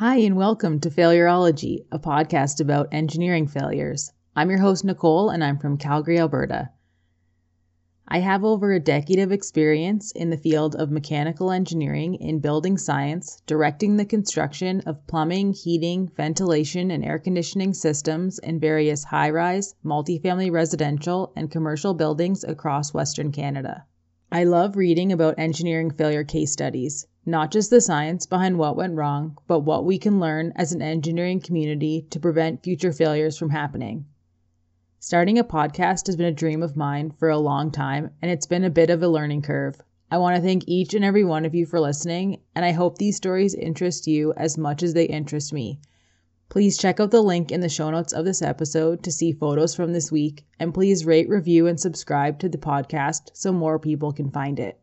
Hi, and welcome to Failurology, a podcast about engineering failures. I'm your host, Nicole, and I'm from Calgary, Alberta. I have over a decade of experience in the field of mechanical engineering in building science, directing the construction of plumbing, heating, ventilation, and air conditioning systems in various high rise, multifamily residential, and commercial buildings across Western Canada. I love reading about engineering failure case studies, not just the science behind what went wrong, but what we can learn as an engineering community to prevent future failures from happening. Starting a podcast has been a dream of mine for a long time, and it's been a bit of a learning curve. I want to thank each and every one of you for listening, and I hope these stories interest you as much as they interest me. Please check out the link in the show notes of this episode to see photos from this week, and please rate, review, and subscribe to the podcast so more people can find it.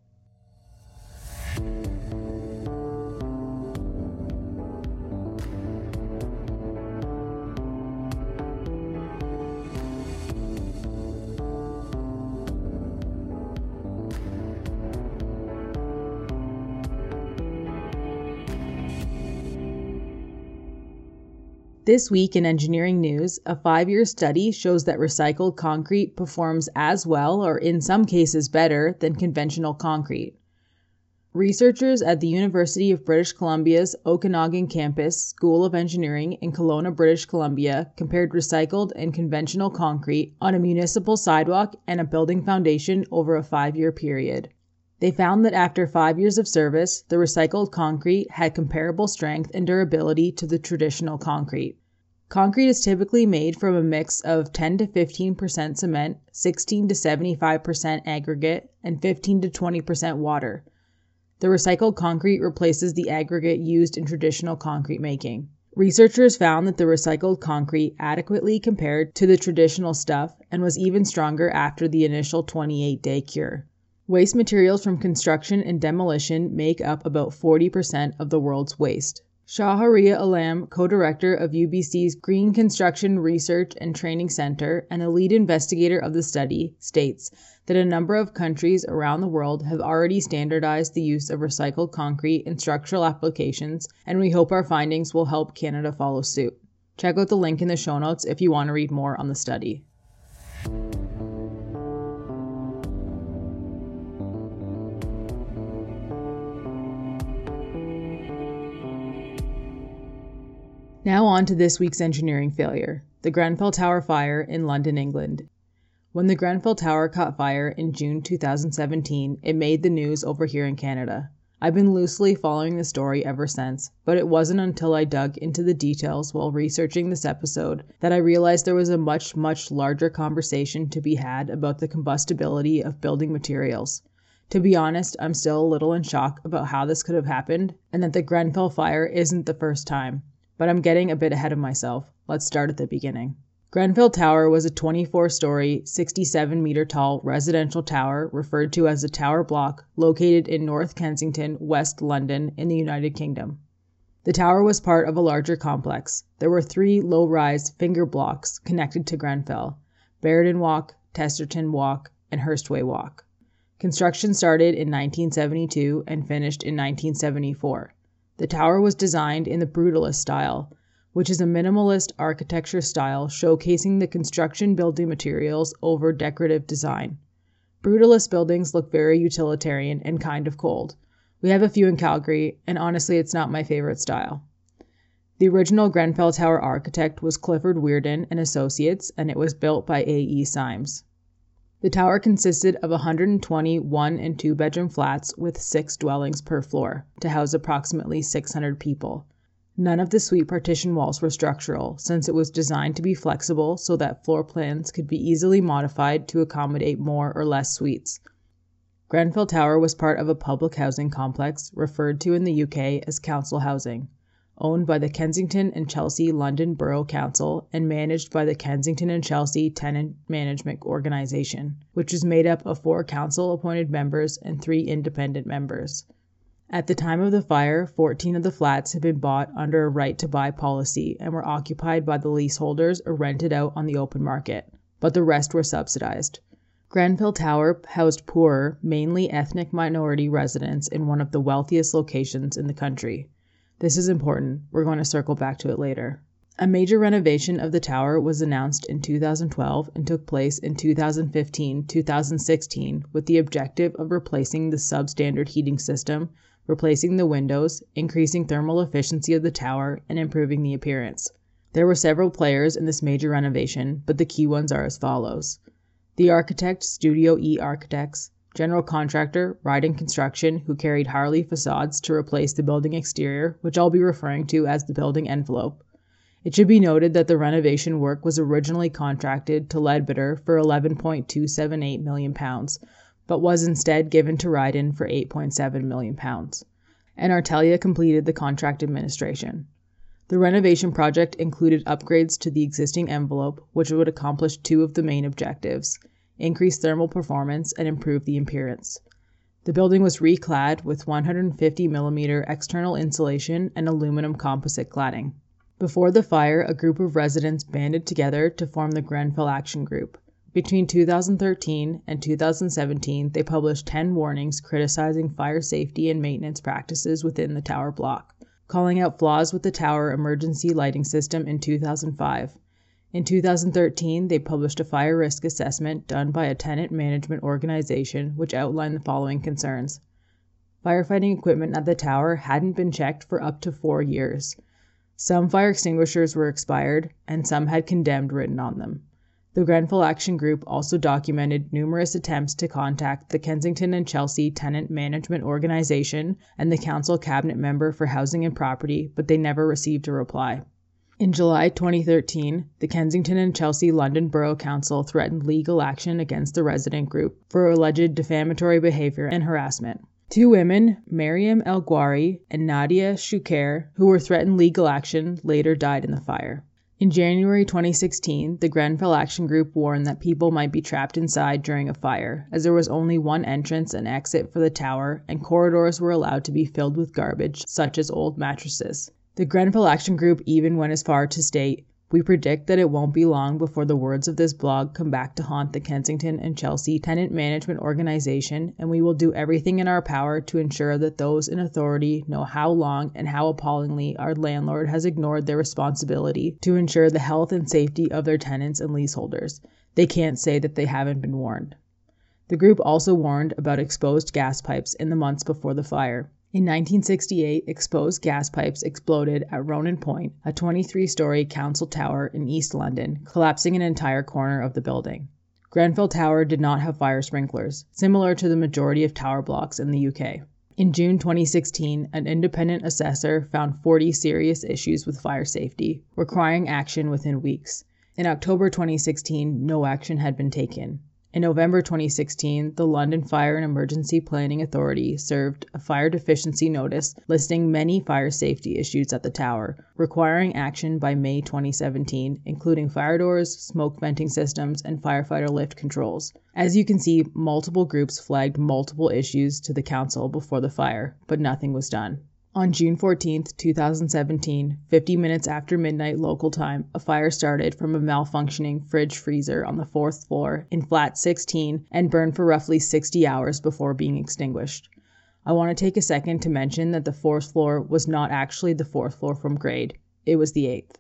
This week in engineering news, a five year study shows that recycled concrete performs as well, or in some cases better, than conventional concrete. Researchers at the University of British Columbia's Okanagan Campus School of Engineering in Kelowna, British Columbia, compared recycled and conventional concrete on a municipal sidewalk and a building foundation over a five year period. They found that after five years of service, the recycled concrete had comparable strength and durability to the traditional concrete. Concrete is typically made from a mix of 10 to 15% cement, 16 to 75% aggregate, and 15 to 20% water. The recycled concrete replaces the aggregate used in traditional concrete making. Researchers found that the recycled concrete adequately compared to the traditional stuff and was even stronger after the initial 28 day cure. Waste materials from construction and demolition make up about 40% of the world's waste. Shahriar Alam, co-director of UBC's Green Construction Research and Training Center and a lead investigator of the study, states that a number of countries around the world have already standardized the use of recycled concrete in structural applications, and we hope our findings will help Canada follow suit. Check out the link in the show notes if you want to read more on the study. Now on to this week's engineering failure the Grenfell Tower fire in London, England. When the Grenfell Tower caught fire in June 2017, it made the news over here in Canada. I've been loosely following the story ever since, but it wasn't until I dug into the details while researching this episode that I realized there was a much, much larger conversation to be had about the combustibility of building materials. To be honest, I'm still a little in shock about how this could have happened, and that the Grenfell fire isn't the first time. But I'm getting a bit ahead of myself. Let's start at the beginning. Grenfell Tower was a 24 story, 67 meter tall residential tower referred to as the tower block located in North Kensington, West London, in the United Kingdom. The tower was part of a larger complex. There were three low rise finger blocks connected to Grenfell Barandon Walk, Testerton Walk, and Hurstway Walk. Construction started in 1972 and finished in 1974. The tower was designed in the Brutalist style, which is a minimalist architecture style showcasing the construction building materials over decorative design. Brutalist buildings look very utilitarian and kind of cold. We have a few in Calgary, and honestly, it's not my favorite style. The original Grenfell Tower architect was Clifford Wearden and Associates, and it was built by A. E. Symes. The tower consisted of 120 one and two bedroom flats with six dwellings per floor, to house approximately 600 people. None of the suite partition walls were structural, since it was designed to be flexible so that floor plans could be easily modified to accommodate more or less suites. Grenfell Tower was part of a public housing complex referred to in the UK as council housing owned by the Kensington and Chelsea London Borough Council and managed by the Kensington and Chelsea Tenant Management Organisation, which is made up of four council appointed members and three independent members. At the time of the fire, 14 of the flats had been bought under a right to buy policy and were occupied by the leaseholders or rented out on the open market, but the rest were subsidized. Grenfell Tower housed poorer, mainly ethnic minority residents in one of the wealthiest locations in the country. This is important. We're going to circle back to it later. A major renovation of the tower was announced in 2012 and took place in 2015 2016 with the objective of replacing the substandard heating system, replacing the windows, increasing thermal efficiency of the tower, and improving the appearance. There were several players in this major renovation, but the key ones are as follows the architect, Studio E Architects, general contractor, Rydon Construction, who carried Harley Facades to replace the building exterior, which I'll be referring to as the building envelope. It should be noted that the renovation work was originally contracted to Leadbitter for £11.278 million, but was instead given to Rydon for £8.7 million, and Artelia completed the contract administration. The renovation project included upgrades to the existing envelope, which would accomplish two of the main objectives increase thermal performance and improve the appearance. The building was reclad with 150 mm external insulation and aluminum composite cladding. Before the fire, a group of residents banded together to form the Grenfell Action Group. Between 2013 and 2017, they published 10 warnings criticizing fire safety and maintenance practices within the tower block, calling out flaws with the tower emergency lighting system in 2005. In 2013, they published a fire risk assessment done by a tenant management organization which outlined the following concerns. Firefighting equipment at the tower hadn't been checked for up to four years. Some fire extinguishers were expired, and some had condemned written on them. The Grenfell Action Group also documented numerous attempts to contact the Kensington and Chelsea Tenant Management Organization and the Council Cabinet Member for Housing and Property, but they never received a reply. In July 2013, the Kensington and Chelsea London Borough Council threatened legal action against the resident group for alleged defamatory behavior and harassment. Two women, Mariam El Ghouari and Nadia Choucair, who were threatened legal action, later died in the fire. In January 2016, the Grenfell Action Group warned that people might be trapped inside during a fire, as there was only one entrance and exit for the tower, and corridors were allowed to be filled with garbage, such as old mattresses. The Grenfell Action Group even went as far to state we predict that it won't be long before the words of this blog come back to haunt the Kensington and Chelsea Tenant Management Organization, and we will do everything in our power to ensure that those in authority know how long and how appallingly our landlord has ignored their responsibility to ensure the health and safety of their tenants and leaseholders. They can't say that they haven't been warned. The group also warned about exposed gas pipes in the months before the fire. In 1968, exposed gas pipes exploded at Ronan Point, a 23 story council tower in East London, collapsing an entire corner of the building. Grenfell Tower did not have fire sprinklers, similar to the majority of tower blocks in the UK. In June 2016, an independent assessor found 40 serious issues with fire safety, requiring action within weeks. In October 2016, no action had been taken. In November 2016, the London Fire and Emergency Planning Authority served a fire deficiency notice listing many fire safety issues at the tower, requiring action by May 2017, including fire doors, smoke venting systems, and firefighter lift controls. As you can see, multiple groups flagged multiple issues to the council before the fire, but nothing was done. On June 14, 2017, 50 minutes after midnight local time, a fire started from a malfunctioning fridge freezer on the fourth floor in flat 16 and burned for roughly 60 hours before being extinguished. I want to take a second to mention that the fourth floor was not actually the fourth floor from grade, it was the eighth.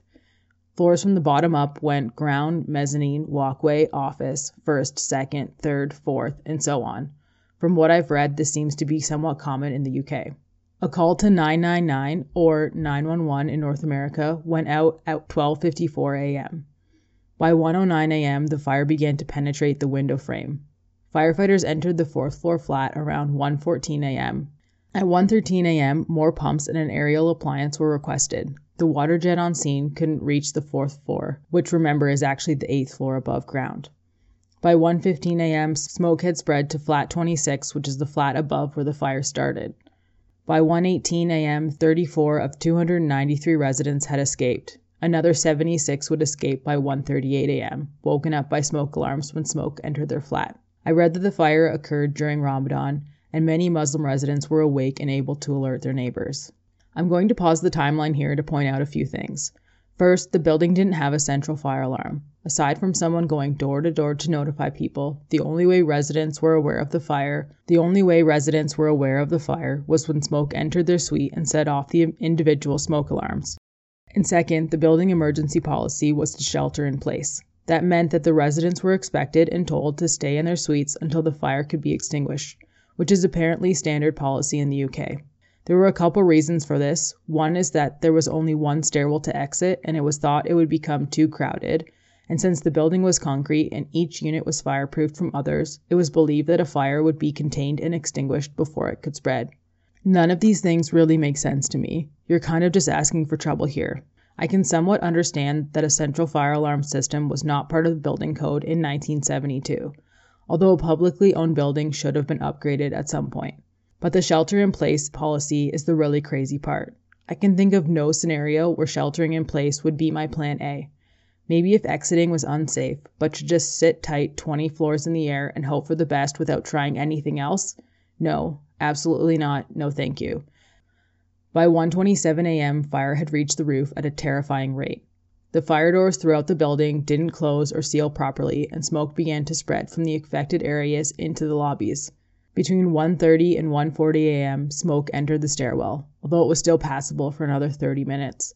Floors from the bottom up went ground, mezzanine, walkway, office, first, second, third, fourth, and so on. From what I've read, this seems to be somewhat common in the UK. A call to 999 or 911 in North America went out at 12:54 a.m. By 1:09 a.m. the fire began to penetrate the window frame. Firefighters entered the fourth floor flat around 1:14 a.m. At 1:13 a.m. more pumps and an aerial appliance were requested. The water jet on scene couldn't reach the fourth floor, which remember is actually the eighth floor above ground. By 1:15 a.m. smoke had spread to flat 26, which is the flat above where the fire started. By 1:18 a.m. 34 of 293 residents had escaped. Another 76 would escape by 1:38 a.m., woken up by smoke alarms when smoke entered their flat. I read that the fire occurred during Ramadan, and many Muslim residents were awake and able to alert their neighbors. I'm going to pause the timeline here to point out a few things. First, the building didn't have a central fire alarm. Aside from someone going door to door to notify people, the only way residents were aware of the fire, the only way residents were aware of the fire was when smoke entered their suite and set off the individual smoke alarms. And second, the building emergency policy was to shelter in place. That meant that the residents were expected and told to stay in their suites until the fire could be extinguished, which is apparently standard policy in the UK. There were a couple reasons for this. One is that there was only one stairwell to exit, and it was thought it would become too crowded. And since the building was concrete and each unit was fireproofed from others, it was believed that a fire would be contained and extinguished before it could spread. None of these things really make sense to me. You're kind of just asking for trouble here. I can somewhat understand that a central fire alarm system was not part of the building code in 1972, although a publicly owned building should have been upgraded at some point. But the shelter in place policy is the really crazy part. I can think of no scenario where sheltering in place would be my plan A. Maybe if exiting was unsafe, but to just sit tight 20 floors in the air and hope for the best without trying anything else? No, absolutely not. No, thank you. By 1:27 a.m., fire had reached the roof at a terrifying rate. The fire doors throughout the building didn't close or seal properly, and smoke began to spread from the affected areas into the lobbies. Between 1:30 and 1:40 a.m. smoke entered the stairwell, although it was still passable for another 30 minutes.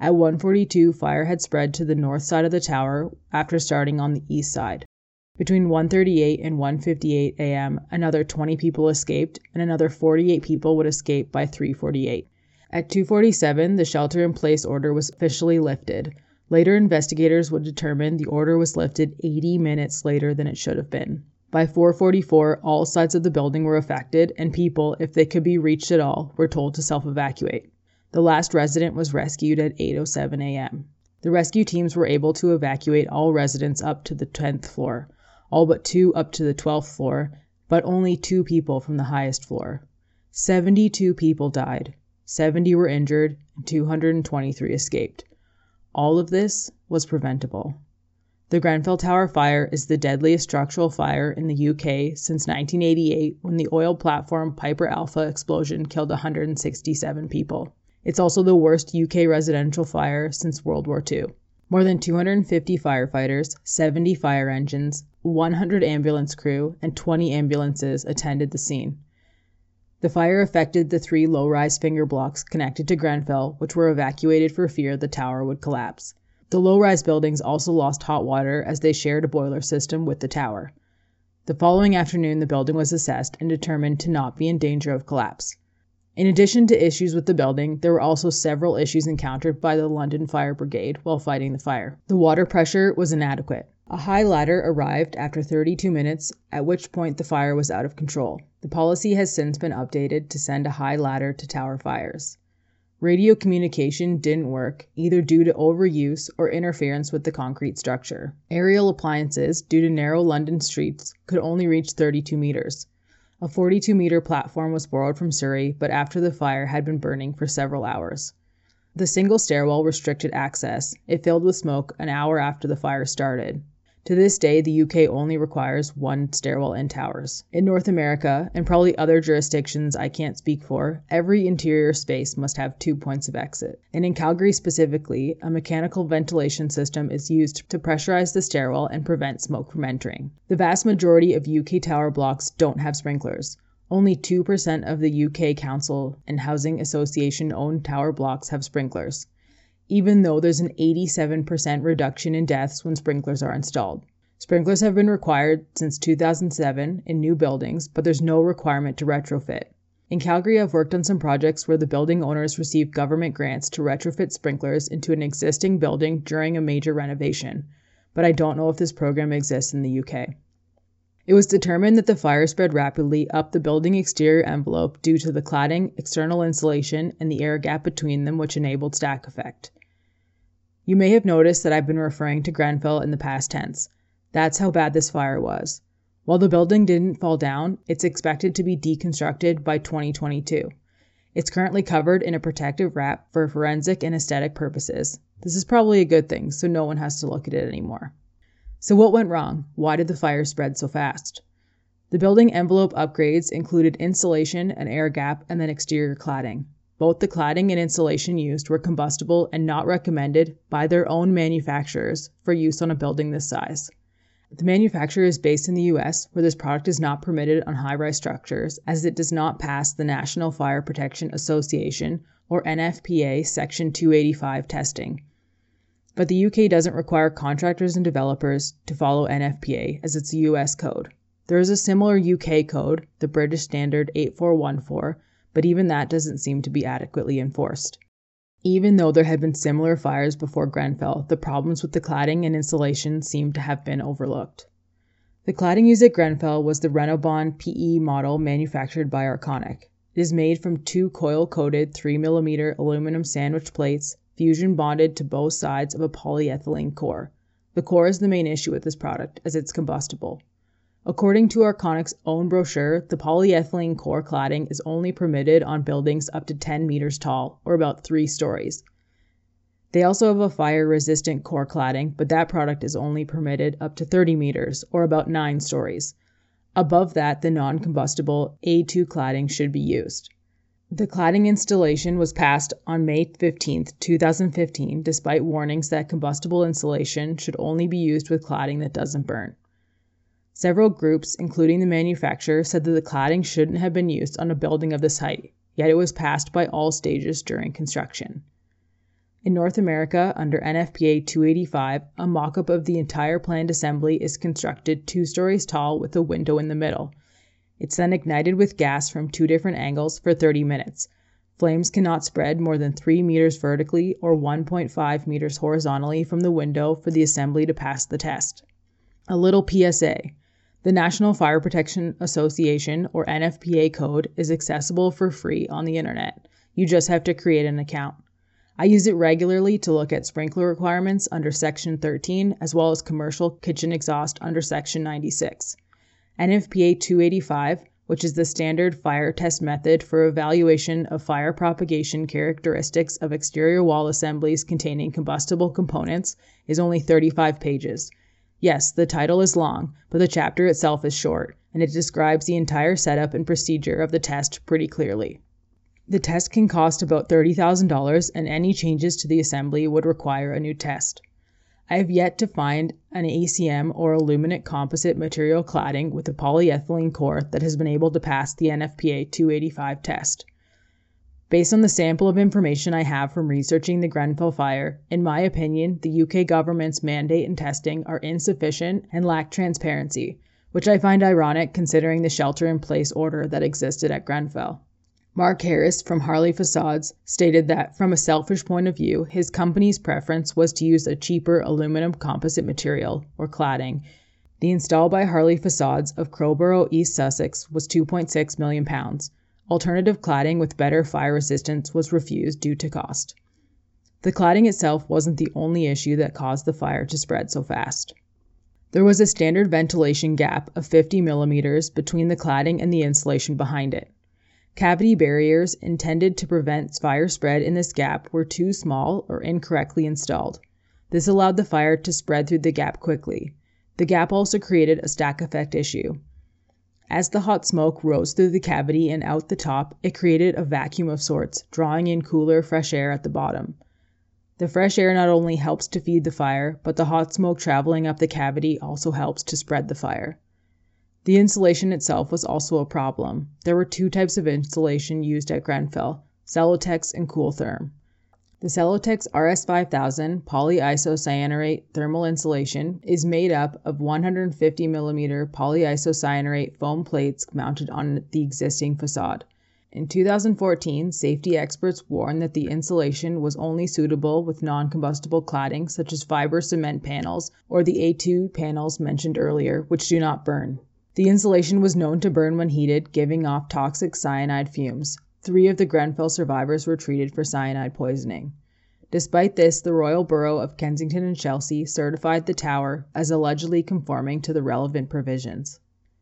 At 1:42 fire had spread to the north side of the tower after starting on the east side. Between 1:38 and 1:58 a.m. another 20 people escaped and another 48 people would escape by 3:48. At 2:47 the shelter in place order was officially lifted. Later investigators would determine the order was lifted 80 minutes later than it should have been. By 4:44 all sides of the building were affected and people, if they could be reached at all, were told to self-evacuate. The last resident was rescued at 8:07 a.m. The rescue teams were able to evacuate all residents up to the 10th floor, all but two up to the 12th floor, but only two people from the highest floor. 72 people died, 70 were injured, and 223 escaped. All of this was preventable. The Grenfell Tower fire is the deadliest structural fire in the UK since 1988 when the oil platform Piper Alpha explosion killed 167 people. It's also the worst UK residential fire since World War II. More than 250 firefighters, 70 fire engines, 100 ambulance crew, and 20 ambulances attended the scene. The fire affected the three low rise finger blocks connected to Grenfell, which were evacuated for fear the tower would collapse. The low rise buildings also lost hot water as they shared a boiler system with the tower. The following afternoon, the building was assessed and determined to not be in danger of collapse. In addition to issues with the building, there were also several issues encountered by the London Fire Brigade while fighting the fire. The water pressure was inadequate. A high ladder arrived after 32 minutes, at which point the fire was out of control. The policy has since been updated to send a high ladder to tower fires. Radio communication didn't work, either due to overuse or interference with the concrete structure. Aerial appliances, due to narrow London streets, could only reach 32 meters. A 42 meter platform was borrowed from Surrey, but after the fire had been burning for several hours. The single stairwell restricted access. It filled with smoke an hour after the fire started. To this day, the UK only requires one stairwell in towers. In North America, and probably other jurisdictions I can't speak for, every interior space must have two points of exit. And in Calgary specifically, a mechanical ventilation system is used to pressurize the stairwell and prevent smoke from entering. The vast majority of UK tower blocks don't have sprinklers. Only 2% of the UK Council and Housing Association owned tower blocks have sprinklers even though there's an 87% reduction in deaths when sprinklers are installed. Sprinklers have been required since 2007 in new buildings, but there's no requirement to retrofit. In Calgary, I've worked on some projects where the building owners received government grants to retrofit sprinklers into an existing building during a major renovation, but I don't know if this program exists in the UK. It was determined that the fire spread rapidly up the building exterior envelope due to the cladding, external insulation, and the air gap between them, which enabled stack effect. You may have noticed that I've been referring to Grenfell in the past tense. That's how bad this fire was. While the building didn't fall down, it's expected to be deconstructed by 2022. It's currently covered in a protective wrap for forensic and aesthetic purposes. This is probably a good thing, so no one has to look at it anymore. So, what went wrong? Why did the fire spread so fast? The building envelope upgrades included insulation, an air gap, and then exterior cladding. Both the cladding and insulation used were combustible and not recommended by their own manufacturers for use on a building this size. The manufacturer is based in the US, where this product is not permitted on high rise structures as it does not pass the National Fire Protection Association or NFPA Section 285 testing. But the UK doesn't require contractors and developers to follow NFPA as it's a US code. There is a similar UK code, the British Standard 8414, but even that doesn't seem to be adequately enforced. Even though there had been similar fires before Grenfell, the problems with the cladding and insulation seem to have been overlooked. The cladding used at Grenfell was the Reynobond PE model manufactured by Arconic. It is made from two coil coated 3mm aluminum sandwich plates, fusion bonded to both sides of a polyethylene core. The core is the main issue with this product, as it's combustible. According to Arconic's own brochure, the polyethylene core cladding is only permitted on buildings up to 10 meters tall, or about three stories. They also have a fire resistant core cladding, but that product is only permitted up to 30 meters, or about nine stories. Above that, the non combustible A2 cladding should be used. The cladding installation was passed on May 15, 2015, despite warnings that combustible insulation should only be used with cladding that doesn't burn. Several groups, including the manufacturer, said that the cladding shouldn't have been used on a building of this height, yet it was passed by all stages during construction. In North America, under NFPA 285, a mock up of the entire planned assembly is constructed two stories tall with a window in the middle. It's then ignited with gas from two different angles for 30 minutes. Flames cannot spread more than 3 meters vertically or 1.5 meters horizontally from the window for the assembly to pass the test. A little PSA the National Fire Protection Association, or NFPA code, is accessible for free on the internet. You just have to create an account. I use it regularly to look at sprinkler requirements under Section 13 as well as commercial kitchen exhaust under Section 96. NFPA 285, which is the standard fire test method for evaluation of fire propagation characteristics of exterior wall assemblies containing combustible components, is only 35 pages. Yes, the title is long, but the chapter itself is short, and it describes the entire setup and procedure of the test pretty clearly. The test can cost about $30,000, and any changes to the assembly would require a new test. I have yet to find an ACM or aluminum composite material cladding with a polyethylene core that has been able to pass the NFPA 285 test. Based on the sample of information I have from researching the Grenfell fire, in my opinion, the UK government's mandate and testing are insufficient and lack transparency, which I find ironic considering the shelter in place order that existed at Grenfell. Mark Harris from Harley Facades stated that, from a selfish point of view, his company's preference was to use a cheaper aluminum composite material, or cladding. The install by Harley Facades of Crowborough, East Sussex, was £2.6 million. Alternative cladding with better fire resistance was refused due to cost. The cladding itself wasn't the only issue that caused the fire to spread so fast. There was a standard ventilation gap of 50 millimeters between the cladding and the insulation behind it. Cavity barriers intended to prevent fire spread in this gap were too small or incorrectly installed. This allowed the fire to spread through the gap quickly. The gap also created a stack effect issue. As the hot smoke rose through the cavity and out the top, it created a vacuum of sorts, drawing in cooler, fresh air at the bottom. The fresh air not only helps to feed the fire, but the hot smoke traveling up the cavity also helps to spread the fire. The insulation itself was also a problem. There were two types of insulation used at Grenfell Celotex and Cooltherm. The Celotex RS5000 polyisocyanurate thermal insulation is made up of 150 mm polyisocyanurate foam plates mounted on the existing facade. In 2014, safety experts warned that the insulation was only suitable with non combustible cladding such as fiber cement panels or the A2 panels mentioned earlier, which do not burn. The insulation was known to burn when heated, giving off toxic cyanide fumes. Three of the Grenfell survivors were treated for cyanide poisoning. Despite this, the Royal Borough of Kensington and Chelsea certified the tower as allegedly conforming to the relevant provisions.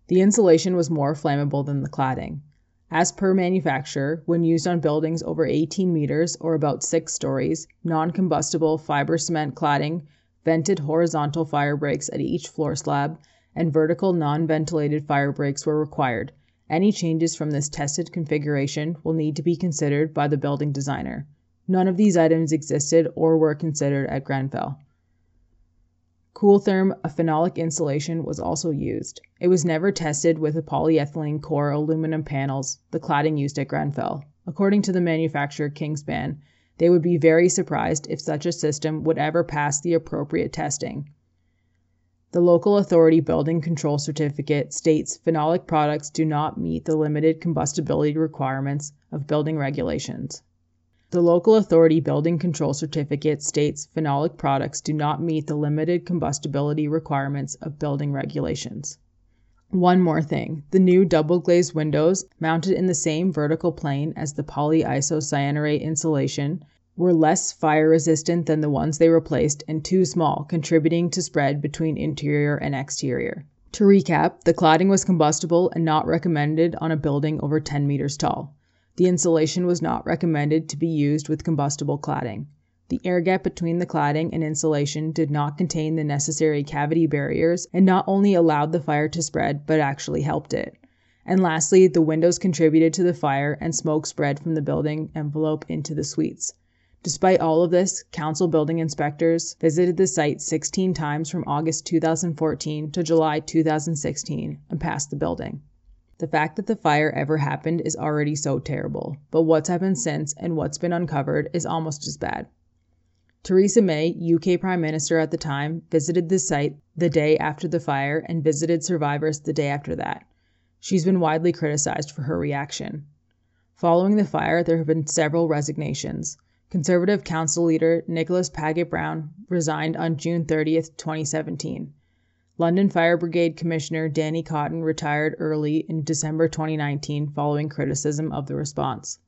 The insulation was more flammable than the cladding. As per manufacturer, when used on buildings over 18 meters or about 6 stories, non combustible fiber cement cladding, vented horizontal fire breaks at each floor slab, and vertical non ventilated fire breaks were required, Any changes from this tested configuration will need to be considered by the building designer. None of these items existed or were considered at Grenfell. Cooltherm, a phenolic insulation, was also used. It was never tested with the polyethylene core aluminum panels, the cladding used at Grenfell. According to the manufacturer Kingspan, they would be very surprised if such a system would ever pass the appropriate testing. The local authority building control certificate states phenolic products do not meet the limited combustibility requirements of building regulations. The local authority building control certificate states phenolic products do not meet the limited combustibility requirements of building regulations. One more thing. The new double glazed windows, mounted in the same vertical plane as the polyisocyanurate insulation, were less fire resistant than the ones they replaced and too small, contributing to spread between interior and exterior. To recap, the cladding was combustible and not recommended on a building over 10 meters tall. The insulation was not recommended to be used with combustible cladding. The air gap between the cladding and insulation did not contain the necessary cavity barriers and not only allowed the fire to spread, but actually helped it. And lastly, the windows contributed to the fire and smoke spread from the building envelope into the suites. Despite all of this, council building inspectors visited the site 16 times from August 2014 to July 2016 and passed the building. The fact that the fire ever happened is already so terrible, but what's happened since and what's been uncovered is almost as bad. Theresa May, UK Prime Minister at the time, visited the site the day after the fire and visited survivors the day after that. She's been widely criticized for her reaction. Following the fire, there have been several resignations. Conservative Council leader Nicholas Paget Brown resigned on June 30, 2017. London Fire Brigade Commissioner Dany Cotton retired early in December 2019 following criticism of the response.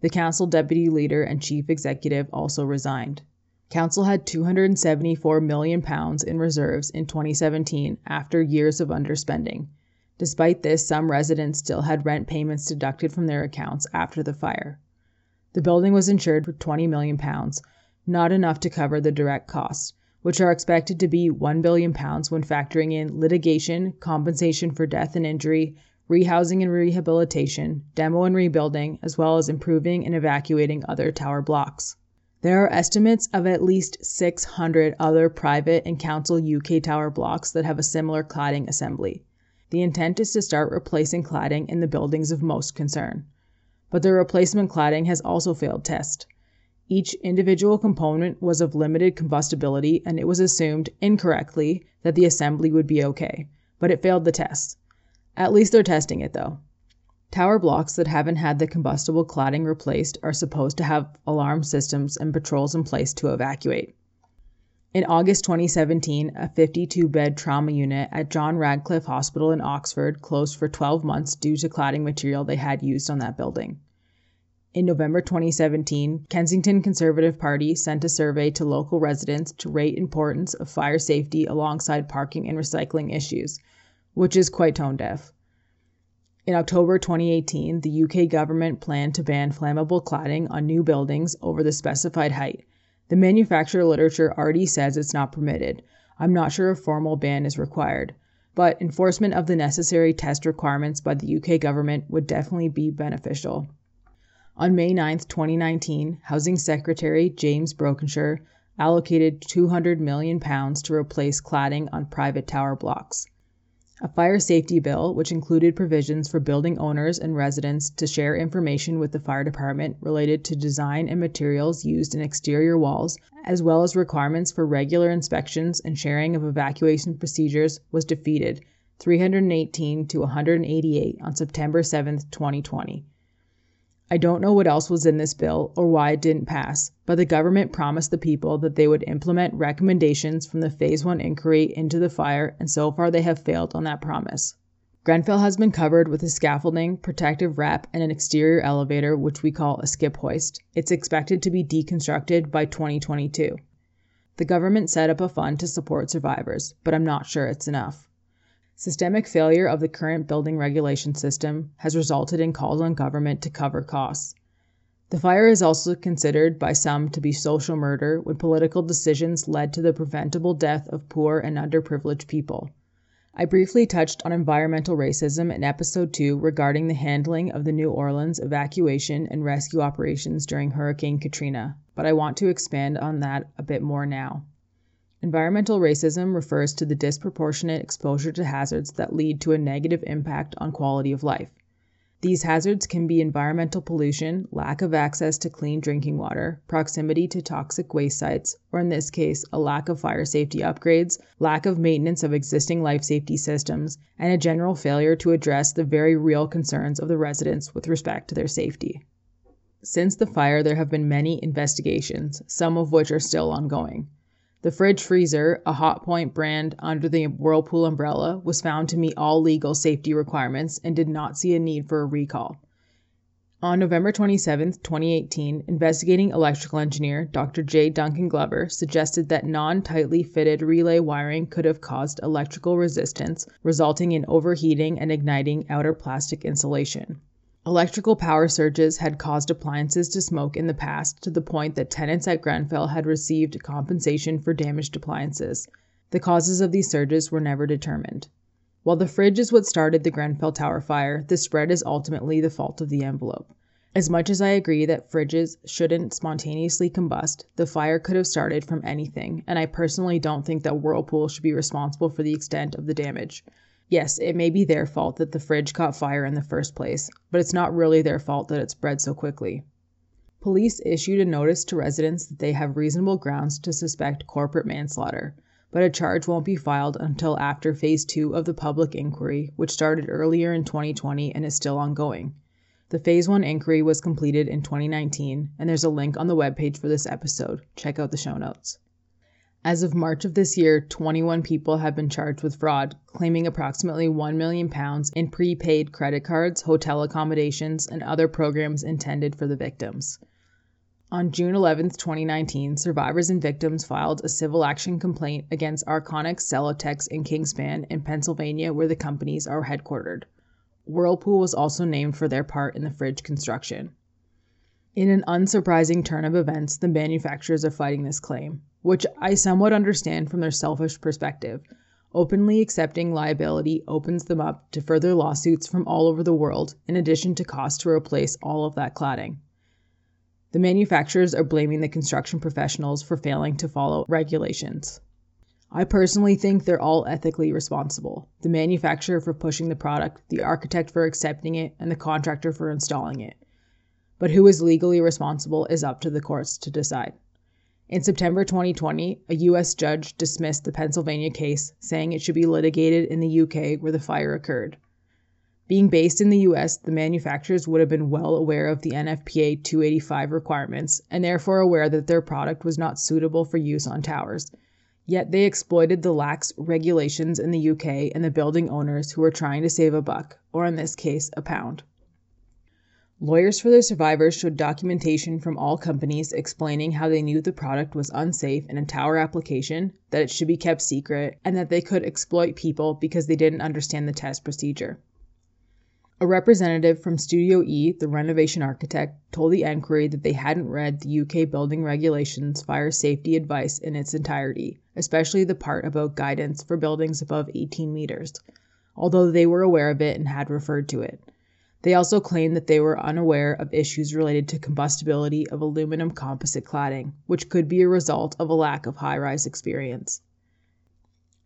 The council deputy leader and chief executive also resigned. Council had 274 million pounds in reserves in 2017 after years of underspending. Despite this, some residents still had rent payments deducted from their accounts after the fire. The building was insured for 20 million pounds, not enough to cover the direct costs which are expected to be £1 billion when factoring in litigation, compensation for death and injury, rehousing and rehabilitation, demo and rebuilding, as well as improving and evacuating other tower blocks. There are estimates of at least 600 other private and council UK tower blocks that have a similar cladding assembly. The intent is to start replacing cladding in the buildings of most concern. But the replacement cladding has also failed test. Each individual component was of limited combustibility and it was assumed, incorrectly, that the assembly would be okay, but it failed the test. At least they're testing it, though. Tower blocks that haven't had the combustible cladding replaced are supposed to have alarm systems and patrols in place to evacuate. In August 2017, a 52 bed trauma unit at John Radcliffe Hospital in Oxford closed for 12 months due to cladding material they had used on that building. In November 2017, Kensington Conservative Party sent a survey to local residents to rate importance of fire safety alongside parking and recycling issues, which is quite tone deaf. In October 2018, the UK government planned to ban flammable cladding on new buildings over the specified height. The manufacturer literature already says it's not permitted. I'm not sure a formal ban is required, but enforcement of the necessary test requirements by the UK government would definitely be beneficial. On May 9, 2019, Housing Secretary James Brokenshire allocated 200 million pounds to replace cladding on private tower blocks. A fire safety bill, which included provisions for building owners and residents to share information with the fire department related to design and materials used in exterior walls, as well as requirements for regular inspections and sharing of evacuation procedures, was defeated 318 to 188 on September 7, 2020. I don't know what else was in this bill or why it didn't pass, but the government promised the people that they would implement recommendations from the Phase 1 inquiry into the fire, and so far they have failed on that promise. Grenfell has been covered with a scaffolding, protective wrap, and an exterior elevator, which we call a skip hoist. It's expected to be deconstructed by 2022. The government set up a fund to support survivors, but I'm not sure it's enough. Systemic failure of the current building regulation system has resulted in calls on government to cover costs. The fire is also considered by some to be social murder when political decisions led to the preventable death of poor and underprivileged people. I briefly touched on environmental racism in episode 2 regarding the handling of the New Orleans evacuation and rescue operations during Hurricane Katrina, but I want to expand on that a bit more now. Environmental racism refers to the disproportionate exposure to hazards that lead to a negative impact on quality of life. These hazards can be environmental pollution, lack of access to clean drinking water, proximity to toxic waste sites, or in this case, a lack of fire safety upgrades, lack of maintenance of existing life safety systems, and a general failure to address the very real concerns of the residents with respect to their safety. Since the fire, there have been many investigations, some of which are still ongoing. The fridge freezer, a Hotpoint brand under the Whirlpool umbrella, was found to meet all legal safety requirements and did not see a need for a recall. On November 27, 2018, investigating electrical engineer Dr. J. Duncan Glover suggested that non tightly fitted relay wiring could have caused electrical resistance, resulting in overheating and igniting outer plastic insulation. Electrical power surges had caused appliances to smoke in the past to the point that tenants at Grenfell had received compensation for damaged appliances. The causes of these surges were never determined. While the fridge is what started the Grenfell Tower fire, the spread is ultimately the fault of the envelope. As much as I agree that fridges shouldn't spontaneously combust, the fire could have started from anything, and I personally don't think that Whirlpool should be responsible for the extent of the damage. Yes, it may be their fault that the fridge caught fire in the first place, but it's not really their fault that it spread so quickly. Police issued a notice to residents that they have reasonable grounds to suspect corporate manslaughter, but a charge won't be filed until after phase 2 of the public inquiry, which started earlier in 2020 and is still ongoing. The phase 1 inquiry was completed in 2019, and there's a link on the webpage for this episode. Check out the show notes. As of March of this year, 21 people have been charged with fraud, claiming approximately 1 million pounds in prepaid credit cards, hotel accommodations, and other programs intended for the victims. On June 11, 2019, survivors and victims filed a civil action complaint against Arconic Celotex in Kingspan in Pennsylvania, where the companies are headquartered. Whirlpool was also named for their part in the fridge construction. In an unsurprising turn of events, the manufacturers are fighting this claim which I somewhat understand from their selfish perspective. Openly accepting liability opens them up to further lawsuits from all over the world, in addition to costs to replace all of that cladding. The manufacturers are blaming the construction professionals for failing to follow regulations. I personally think they're all ethically responsible the manufacturer for pushing the product, the architect for accepting it, and the contractor for installing it. But who is legally responsible is up to the courts to decide. In September 2020, a U.S. judge dismissed the Pennsylvania case, saying it should be litigated in the UK where the fire occurred. Being based in the US, the manufacturers would have been well aware of the NFPA 285 requirements and therefore aware that their product was not suitable for use on towers. Yet they exploited the lax regulations in the UK and the building owners who were trying to save a buck, or in this case, a pound. Lawyers for the survivors showed documentation from all companies explaining how they knew the product was unsafe in a tower application, that it should be kept secret, and that they could exploit people because they didn't understand the test procedure. A representative from Studio E, the renovation architect, told the Enquiry that they hadn't read the UK Building Regulations fire safety advice in its entirety, especially the part about guidance for buildings above 18 meters, although they were aware of it and had referred to it. They also claimed that they were unaware of issues related to combustibility of aluminum composite cladding, which could be a result of a lack of high rise experience.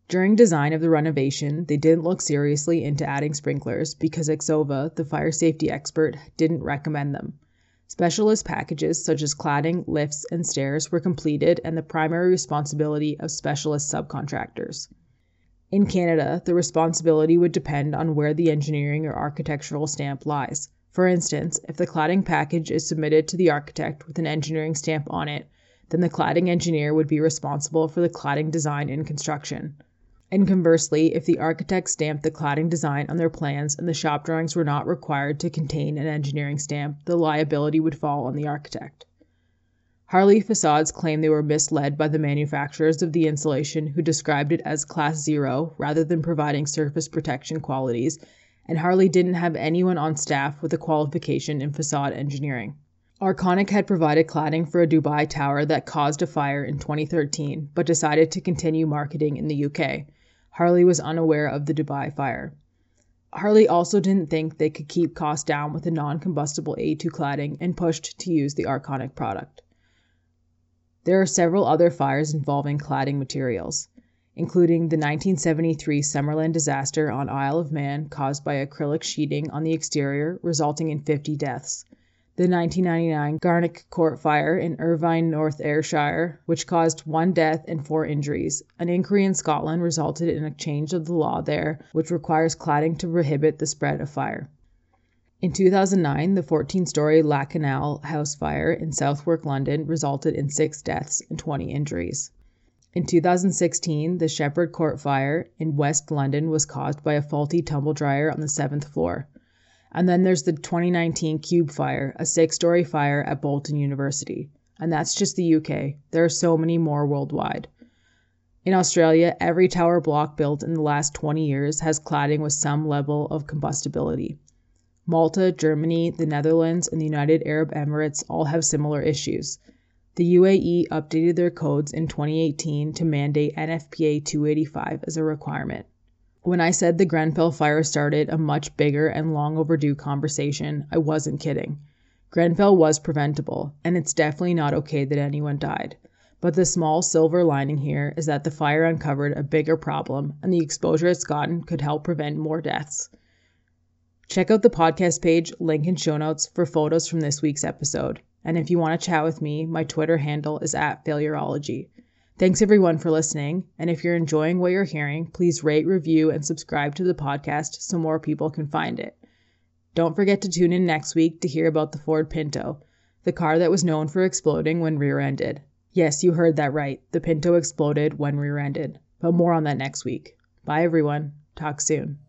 During design of the renovation, they didn't look seriously into adding sprinklers because Exova, the fire safety expert, didn't recommend them. Specialist packages such as cladding, lifts, and stairs were completed and the primary responsibility of specialist subcontractors. In Canada, the responsibility would depend on where the engineering or architectural stamp lies. For instance, if the cladding package is submitted to the architect with an engineering stamp on it, then the cladding engineer would be responsible for the cladding design and construction. And conversely, if the architect stamped the cladding design on their plans and the shop drawings were not required to contain an engineering stamp, the liability would fall on the architect. Harley Facades claim they were misled by the manufacturers of the insulation who described it as Class Zero rather than providing surface protection qualities, and Harley didn't have anyone on staff with a qualification in facade engineering. Arconic had provided cladding for a Dubai tower that caused a fire in 2013, but decided to continue marketing in the UK. Harley was unaware of the Dubai fire. Harley also didn't think they could keep costs down with a non combustible A2 cladding and pushed to use the Arconic product. There are several other fires involving cladding materials, including the 1973 Summerland disaster on Isle of Man caused by acrylic sheeting on the exterior, resulting in 50 deaths, the 1999 Garnock Court fire in Irvine, North Ayrshire, which caused one death and four injuries. An inquiry in Scotland resulted in a change of the law there, which requires cladding to prohibit the spread of fire. In 2009, the 14 story Lakanal house fire in Southwark, London, resulted in six deaths and 20 injuries. In 2016, the Shepherd Court fire in West London was caused by a faulty tumble dryer on the seventh floor. And then there's the 2019 Cube fire, a six story fire at Bolton University. And that's just the UK. There are so many more worldwide. In Australia, every tower block built in the last 20 years has cladding with some level of combustibility. Malta, Germany, the Netherlands, and the United Arab Emirates all have similar issues. The UAE updated their codes in 2018 to mandate NFPA 285 as a requirement. When I said the Grenfell fire started a much bigger and long overdue conversation, I wasn't kidding. Grenfell was preventable, and it's definitely not okay that anyone died. But the small silver lining here is that the fire uncovered a bigger problem, and the exposure it's gotten could help prevent more deaths. Check out the podcast page, link in show notes, for photos from this week's episode. And if you want to chat with me, my Twitter handle is at Failurology. Thanks everyone for listening. And if you're enjoying what you're hearing, please rate, review, and subscribe to the podcast so more people can find it. Don't forget to tune in next week to hear about the Ford Pinto, the car that was known for exploding when rear ended. Yes, you heard that right. The Pinto exploded when rear ended. But more on that next week. Bye everyone. Talk soon.